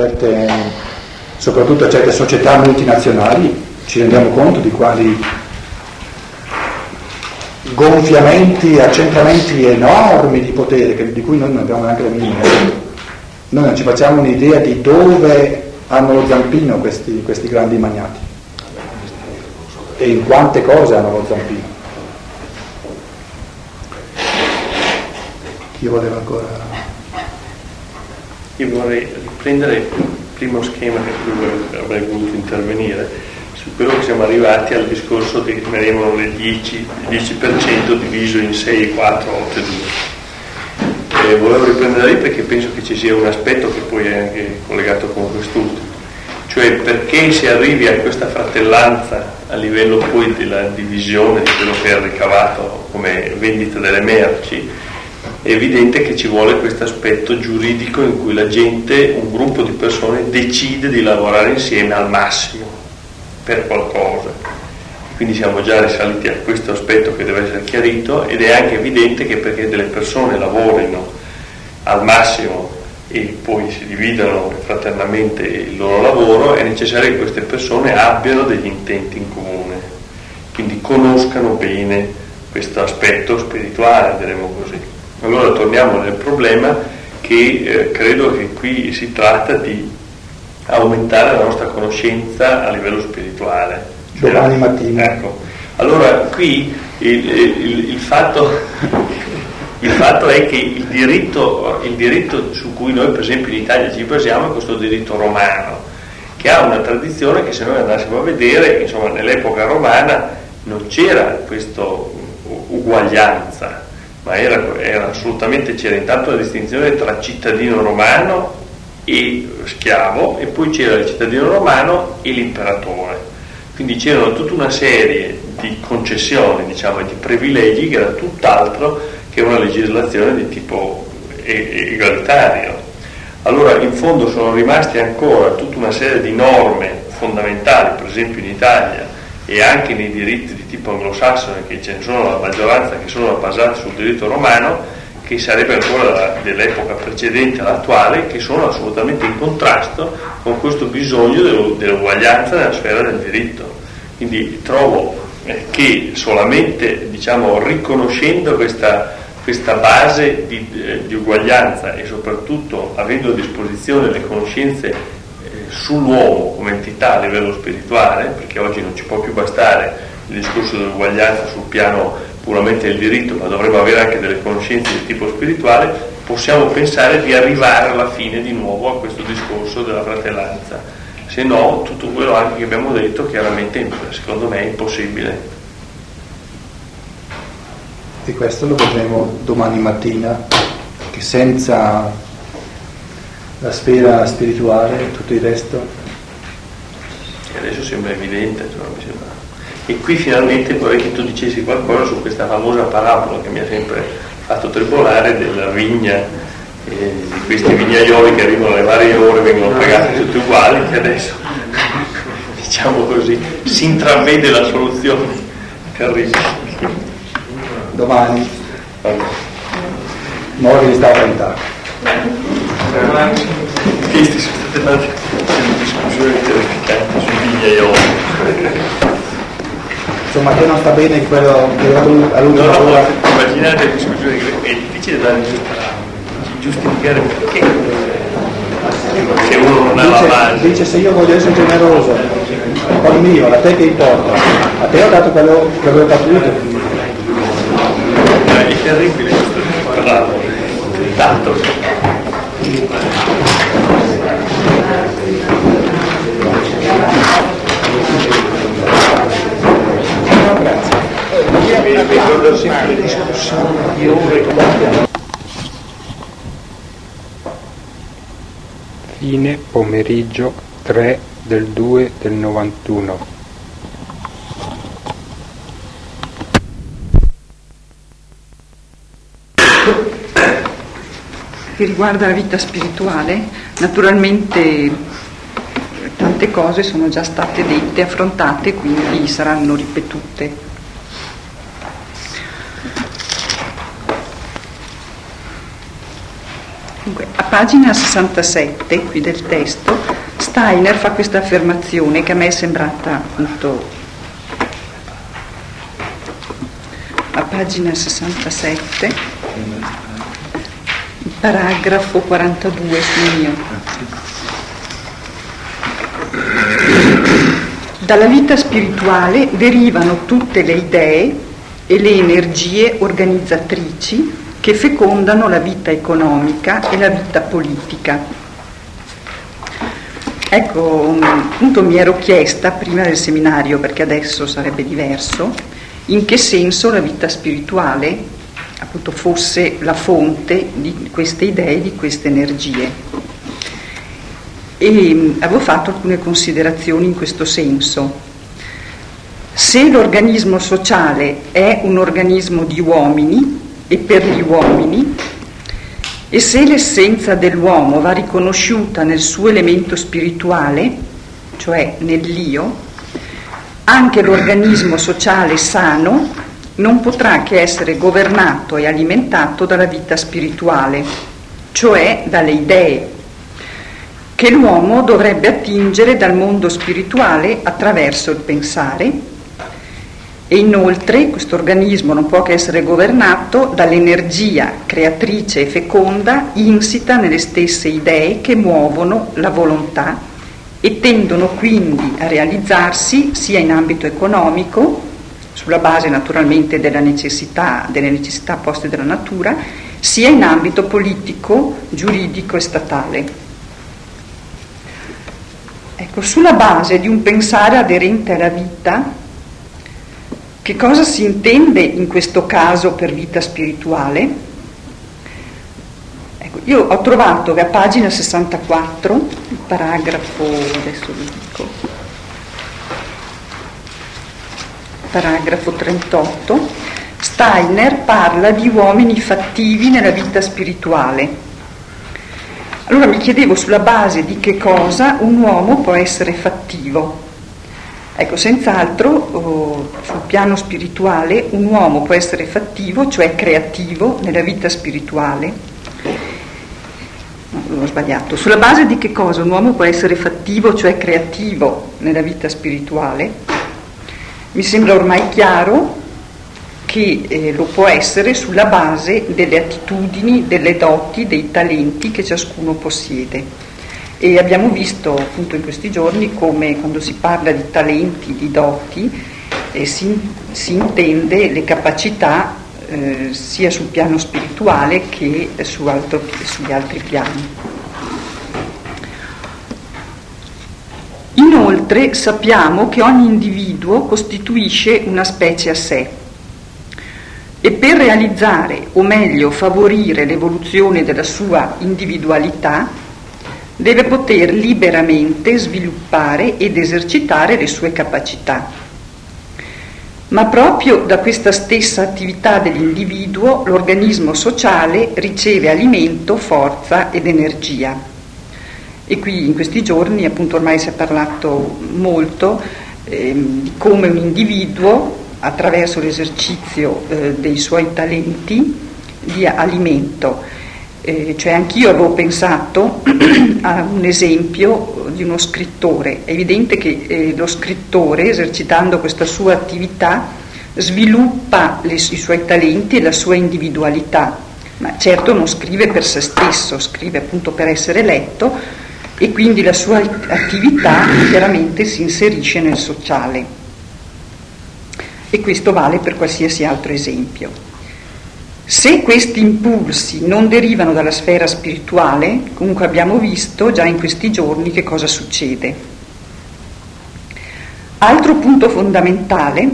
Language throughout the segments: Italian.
certe, soprattutto certe società multinazionali, ci rendiamo conto di quali gonfiamenti, accentramenti enormi di potere di cui noi non abbiamo neanche la minima idea. Noi non ci facciamo un'idea di dove hanno lo zampino questi, questi grandi magnati e in quante cose hanno lo zampino. Chi voleva ancora? Io vorrei riprendere il primo schema che tu avrei voluto intervenire su quello che siamo arrivati al discorso che chiameremo il 10, 10% diviso in 6, 4, 8 e 2. E volevo riprendere lì perché penso che ci sia un aspetto che poi è anche collegato con quest'ultimo, cioè perché si arrivi a questa fratellanza a livello poi della divisione di quello che è ricavato come vendita delle merci, è evidente che ci vuole questo aspetto giuridico in cui la gente, un gruppo di persone decide di lavorare insieme al massimo per qualcosa. Quindi siamo già risaliti a questo aspetto che deve essere chiarito ed è anche evidente che perché delle persone lavorino al massimo e poi si dividano fraternamente il loro lavoro, è necessario che queste persone abbiano degli intenti in comune, quindi conoscano bene questo aspetto spirituale, diremo così. Allora torniamo nel problema che eh, credo che qui si tratta di aumentare la nostra conoscenza a livello spirituale. Cioè, Domani mattina. Ecco. Allora qui il, il, il, fatto, il, fatto, è che il diritto, il diritto su cui noi per esempio in Italia ci basiamo è questo diritto romano, che ha una tradizione che se noi andassimo a vedere, insomma nell'epoca romana non c'era questa uguaglianza, ma era, era assolutamente, c'era intanto la distinzione tra cittadino romano e schiavo e poi c'era il cittadino romano e l'imperatore. Quindi c'erano tutta una serie di concessioni, diciamo, di privilegi che era tutt'altro che una legislazione di tipo egalitario. Allora in fondo sono rimasti ancora tutta una serie di norme fondamentali, per esempio in Italia e anche nei diritti di tipo anglosassone, che ce ne sono la maggioranza che sono basati sul diritto romano, che sarebbe ancora dell'epoca precedente all'attuale, che sono assolutamente in contrasto con questo bisogno dell'uguaglianza nella sfera del diritto. Quindi trovo eh, che solamente diciamo, riconoscendo questa, questa base di, eh, di, uguaglianza e soprattutto avendo a disposizione le conoscenze sull'uomo come entità a livello spirituale, perché oggi non ci può più bastare il discorso dell'uguaglianza sul piano puramente il diritto, ma dovremmo avere anche delle conoscenze di tipo spirituale, possiamo pensare di arrivare alla fine di nuovo a questo discorso della fratellanza. Se no, tutto quello anche che abbiamo detto chiaramente secondo me è impossibile. E questo lo vedremo domani mattina, che senza la sfera spirituale tutto il resto. E adesso sembra evidente, cioè, sembra e qui finalmente vorrei che tu dicessi qualcosa su questa famosa parabola che mi ha sempre fatto tribolare della vigna, eh, di questi vignaioli che arrivano alle varie ore, vengono pagati tutti uguali, che adesso, diciamo così, si intravede la soluzione che arriva. Domani. Allora. Mori sta a tentare. Questi sono state tante discussioni terrificanti sui vignaioli insomma che non sta bene quello che è all'ultima no, ora. Immaginate le discussioni, è difficile dare giustificare perché se uno non ha la base. Dice se io voglio essere generoso col mio, a te che importa? A te ho dato quello che avevo pattuito. È terribile questo parlato, tanto. ricordo discussioni di ore Fine pomeriggio 3 del 2 del 91 che riguarda la vita spirituale, naturalmente tante cose sono già state dette, affrontate, quindi saranno ripetute. Dunque, a pagina 67 qui del testo, Steiner fa questa affermazione che a me è sembrata appunto a pagina 67, il paragrafo 42 sul mio. Dalla vita spirituale derivano tutte le idee e le energie organizzatrici che fecondano la vita economica e la vita politica. Ecco, appunto mi ero chiesta prima del seminario, perché adesso sarebbe diverso, in che senso la vita spirituale appunto fosse la fonte di queste idee, di queste energie. E avevo fatto alcune considerazioni in questo senso. Se l'organismo sociale è un organismo di uomini, e per gli uomini e se l'essenza dell'uomo va riconosciuta nel suo elemento spirituale, cioè nell'io, anche l'organismo sociale sano non potrà che essere governato e alimentato dalla vita spirituale, cioè dalle idee, che l'uomo dovrebbe attingere dal mondo spirituale attraverso il pensare. E inoltre questo organismo non può che essere governato dall'energia creatrice e feconda insita nelle stesse idee che muovono la volontà e tendono quindi a realizzarsi sia in ambito economico, sulla base naturalmente necessità, delle necessità poste dalla natura, sia in ambito politico, giuridico e statale. Ecco, sulla base di un pensare aderente alla vita, che cosa si intende in questo caso per vita spirituale? Ecco, io ho trovato che a pagina 64, il paragrafo, adesso lo dico, paragrafo 38, Steiner parla di uomini fattivi nella vita spirituale. Allora mi chiedevo sulla base di che cosa un uomo può essere fattivo. Ecco, senz'altro oh, sul piano spirituale un uomo può essere fattivo, cioè creativo nella vita spirituale. No, ho sbagliato. Sulla base di che cosa un uomo può essere fattivo, cioè creativo nella vita spirituale? Mi sembra ormai chiaro che eh, lo può essere sulla base delle attitudini, delle doti, dei talenti che ciascuno possiede. E abbiamo visto appunto in questi giorni come quando si parla di talenti, di doti, eh, si, si, intende le capacità eh, sia sul piano spirituale che su altro, sugli altri piani. Inoltre sappiamo che ogni individuo costituisce una specie a sé e per realizzare o meglio favorire l'evoluzione della sua individualità deve poter liberamente sviluppare ed esercitare le sue capacità. Ma proprio da questa stessa attività dell'individuo l'organismo sociale riceve alimento, forza ed energia. E qui in questi giorni appunto ormai si è parlato molto eh, di come un individuo attraverso l'esercizio eh, dei suoi talenti dia alimento eh, cioè anch'io avevo pensato a un esempio di uno scrittore. È evidente che eh, lo scrittore, esercitando questa sua attività, sviluppa le, i suoi talenti e la sua individualità, ma certo non scrive per se stesso, scrive appunto per essere letto e quindi la sua attività chiaramente si inserisce nel sociale. E questo vale per qualsiasi altro esempio. Se questi impulsi non derivano dalla sfera spirituale, comunque abbiamo visto già in questi giorni che cosa succede. Altro punto fondamentale,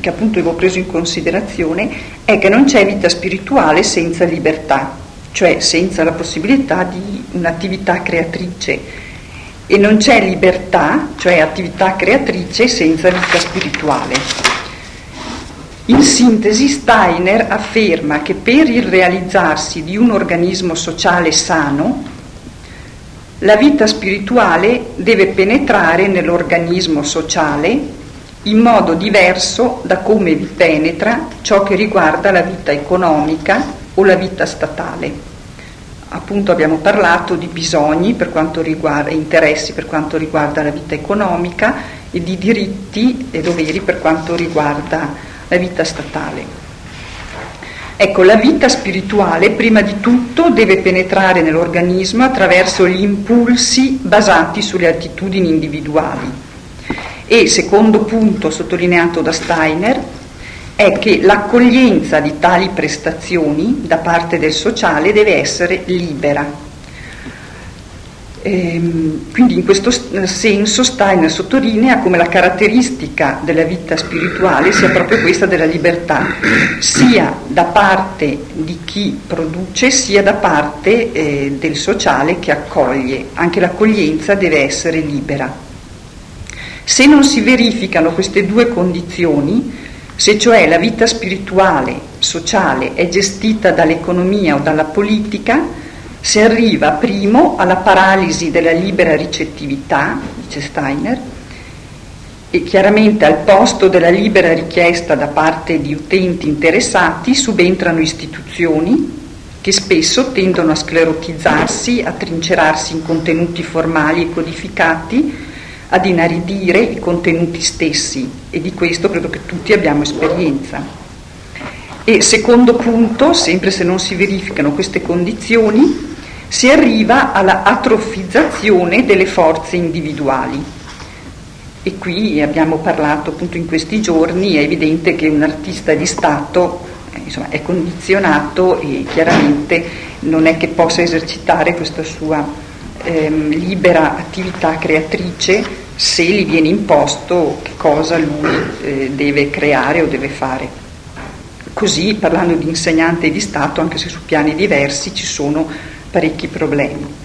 che appunto avevo preso in considerazione, è che non c'è vita spirituale senza libertà, cioè senza la possibilità di un'attività creatrice. E non c'è libertà, cioè attività creatrice, senza vita spirituale. In sintesi, Steiner afferma che per il realizzarsi di un organismo sociale sano, la vita spirituale deve penetrare nell'organismo sociale in modo diverso da come vi penetra ciò che riguarda la vita economica o la vita statale. appunto abbiamo parlato di bisogni e interessi per quanto riguarda la vita economica e di diritti e doveri per quanto riguarda la vita statale. Ecco, la vita spirituale prima di tutto deve penetrare nell'organismo attraverso gli impulsi basati sulle attitudini individuali. E secondo punto sottolineato da Steiner è che l'accoglienza di tali prestazioni da parte del sociale deve essere libera. Ehm, quindi in questo senso Steiner sottolinea come la caratteristica della vita spirituale sia proprio questa della libertà, sia da parte di chi produce sia da parte eh, del sociale che accoglie. Anche l'accoglienza deve essere libera. Se non si verificano queste due condizioni, se cioè la vita spirituale, sociale è gestita dall'economia o dalla politica, si arriva primo alla paralisi della libera ricettività, dice Steiner, e chiaramente al posto della libera richiesta da parte di utenti interessati subentrano istituzioni che spesso tendono a sclerotizzarsi, a trincerarsi in contenuti formali e codificati, ad inaridire i contenuti stessi e di questo credo che tutti abbiamo esperienza. E secondo punto, sempre se non si verificano queste condizioni, si arriva alla atrofizzazione delle forze individuali. E qui abbiamo parlato appunto in questi giorni, è evidente che un artista di Stato eh, insomma, è condizionato e chiaramente non è che possa esercitare questa sua ehm, libera attività creatrice se gli viene imposto che cosa lui eh, deve creare o deve fare. Così, parlando di insegnante e di Stato, anche se su piani diversi ci sono parecchi problemi.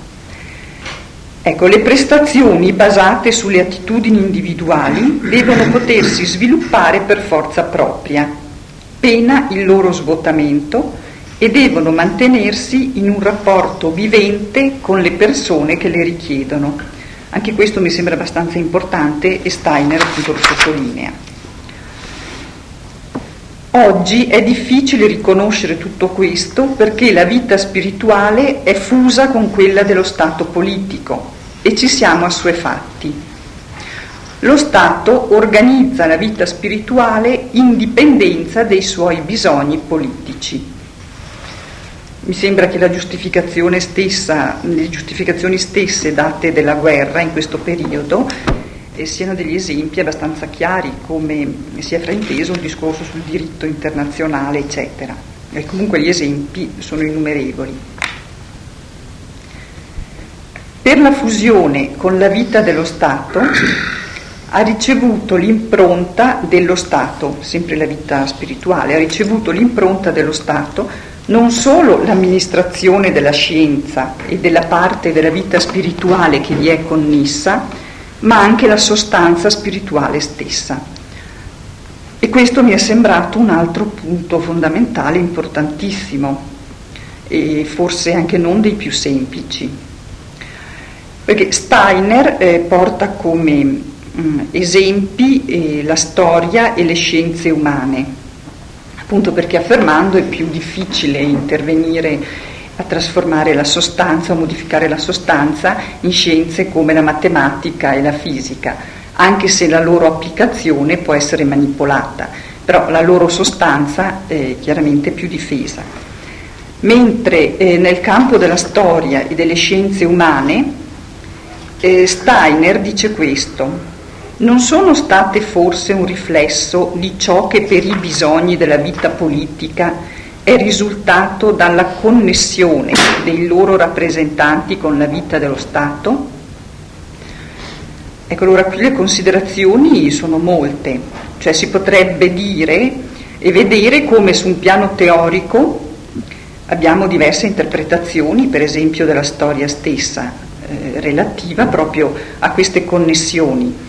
Ecco, le prestazioni basate sulle attitudini individuali devono potersi sviluppare per forza propria, pena il loro svuotamento e devono mantenersi in un rapporto vivente con le persone che le richiedono anche questo mi sembra abbastanza importante e Steiner appunto lo sottolinea. Oggi è difficile riconoscere tutto questo perché la vita spirituale è fusa con quella dello Stato politico e ci siamo assuefatti. Lo Stato organizza la vita spirituale in dipendenza dei suoi bisogni politici. Mi sembra che la giustificazione stessa, le giustificazioni stesse date della guerra in questo periodo eh, siano degli esempi abbastanza chiari, come si è frainteso un discorso sul diritto internazionale, eccetera. E comunque gli esempi sono innumerevoli. Per la fusione con la vita dello Stato ha ricevuto l'impronta dello Stato, sempre la vita spirituale, ha ricevuto l'impronta dello Stato non solo l'amministrazione della scienza e della parte della vita spirituale che gli è connessa, ma anche la sostanza spirituale stessa. E questo mi è sembrato un altro punto fondamentale, importantissimo, e forse anche non dei più semplici. Perché Steiner eh, porta come mh, mm, esempi eh, la storia e le scienze umane appunto perché affermando è più difficile intervenire a trasformare la sostanza o modificare la sostanza in scienze come la matematica e la fisica, anche se la loro applicazione può essere manipolata, però la loro sostanza è chiaramente più difesa. Mentre eh, nel campo della storia e delle scienze umane, eh, Steiner dice questo, non sono state forse un riflesso di ciò che per i bisogni della vita politica è risultato dalla connessione dei loro rappresentanti con la vita dello Stato? Ecco, allora qui le considerazioni sono molte, cioè si potrebbe dire e vedere come su un piano teorico abbiamo diverse interpretazioni, per esempio della storia stessa, eh, relativa proprio a queste connessioni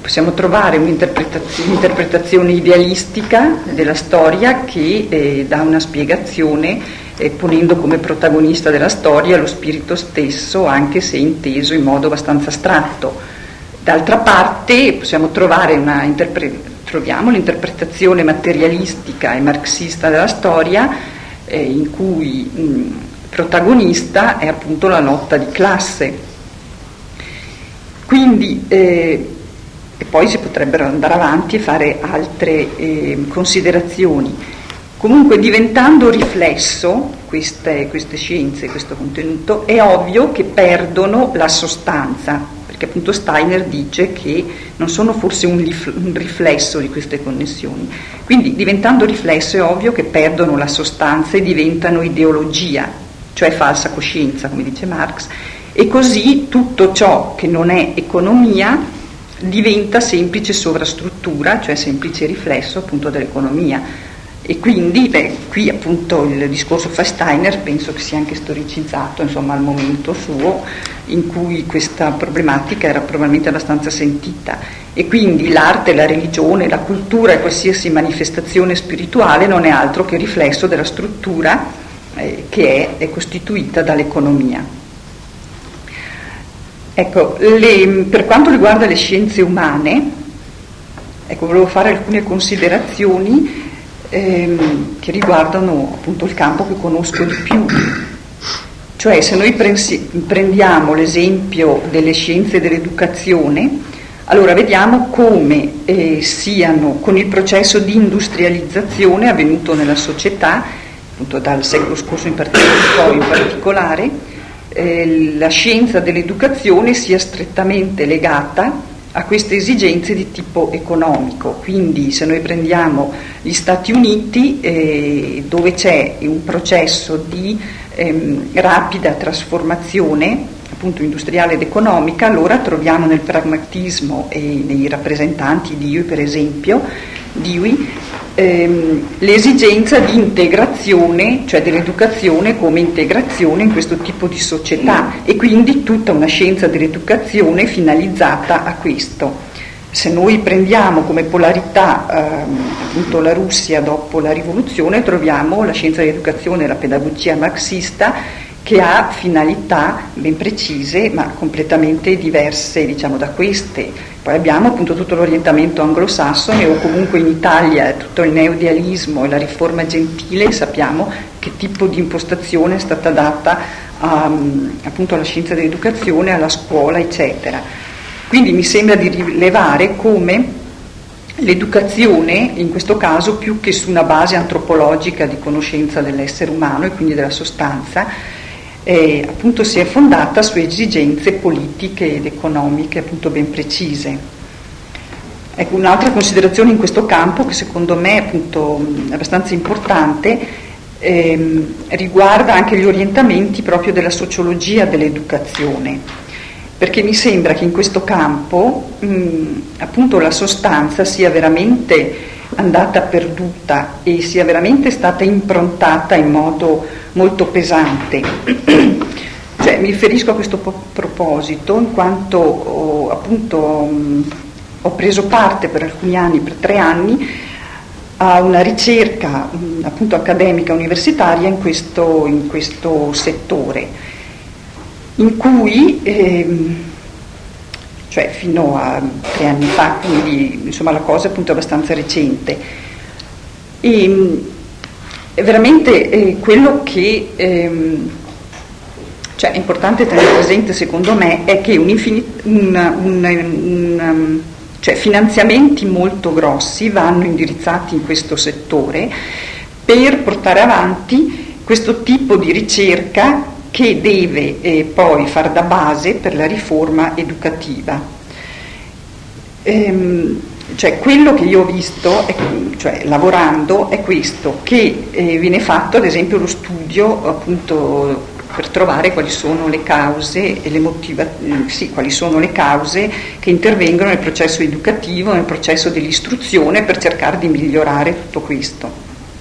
possiamo trovare un'interpretazione, un'interpretazione, idealistica della storia che eh, dà una spiegazione eh, ponendo come protagonista della storia lo spirito stesso, anche se inteso in modo abbastanza astratto. D'altra parte possiamo trovare una interpre- troviamo l'interpretazione materialistica e marxista della storia eh, in cui mh, protagonista è appunto la lotta di classe. Quindi, eh, e poi si potrebbero andare avanti e fare altre eh, considerazioni. Comunque diventando riflesso queste, queste scienze, questo contenuto, è ovvio che perdono la sostanza, perché appunto Steiner dice che non sono forse un, un, riflesso di queste connessioni. Quindi diventando riflesso è ovvio che perdono la sostanza e diventano ideologia, cioè falsa coscienza, come dice Marx, e così tutto ciò che non è economia diventa semplice sovrastruttura, cioè semplice riflesso appunto dell'economia. E quindi, beh, qui appunto il discorso Feinsteiner penso che sia anche storicizzato, insomma, al momento suo, in cui questa problematica era probabilmente abbastanza sentita. E quindi l'arte, la religione, la cultura e qualsiasi manifestazione spirituale non è altro che riflesso della struttura eh, che è, è costituita dall'economia. Ecco, le, per quanto riguarda le scienze umane, ecco, volevo fare alcune considerazioni ehm, che riguardano appunto il campo che conosco di più. Cioè se noi prendiamo l'esempio delle scienze dell'educazione, allora vediamo come eh, siano con il processo di industrializzazione avvenuto nella società, appunto dal secolo scorso in particolare, in particolare eh, la scienza dell'educazione sia strettamente legata a queste esigenze di tipo economico. Quindi se noi prendiamo gli Stati Uniti eh, dove c'è un processo di ehm, rapida trasformazione appunto industriale ed economica, allora troviamo nel pragmatismo e nei rappresentanti di IUI per esempio, IUI, ehm, l'esigenza di integrazione, cioè dell'educazione come integrazione in questo tipo di società e quindi tutta una scienza dell'educazione finalizzata a questo. Se noi prendiamo come polarità ehm, appunto la Russia dopo la rivoluzione, troviamo la scienza dell'educazione e la pedagogia marxista che ha finalità ben precise ma completamente diverse diciamo, da queste. Poi abbiamo appunto tutto l'orientamento anglosassone o comunque in Italia tutto il neodialismo e la riforma gentile, sappiamo che tipo di impostazione è stata data a, appunto alla scienza dell'educazione, alla scuola, eccetera. Quindi mi sembra di rilevare come l'educazione, in questo caso più che su una base antropologica di conoscenza dell'essere umano e quindi della sostanza, eh, appunto si è fondata su esigenze politiche ed economiche appunto ben precise. Ecco, un'altra considerazione in questo campo che secondo me è appunto abbastanza importante ehm, riguarda anche gli orientamenti proprio della sociologia dell'educazione, perché mi sembra che in questo campo mh, appunto la sostanza sia veramente andata perduta e sia veramente stata improntata in modo molto pesante. cioè, mi riferisco a questo proposito in quanto ho, appunto mh, ho preso parte per alcuni anni, per tre anni, a una ricerca mh, appunto accademica universitaria in questo, in questo settore, in cui ehm, cioè fino a tre anni fa, quindi insomma la cosa è appunto abbastanza recente. E, veramente eh, quello che ehm, cioè, è importante tenere presente secondo me è che un infinit- un, un, un, um, cioè, finanziamenti molto grossi vanno indirizzati in questo settore per portare avanti questo tipo di ricerca che deve eh, poi far da base per la riforma educativa. Ehm, cioè quello che io ho visto, è, cioè, lavorando, è questo, che eh, viene fatto ad esempio lo studio appunto per trovare quali sono le cause le motivazioni, sì, quali sono le cause che intervengono nel processo educativo, nel processo dell'istruzione per cercare di migliorare tutto questo.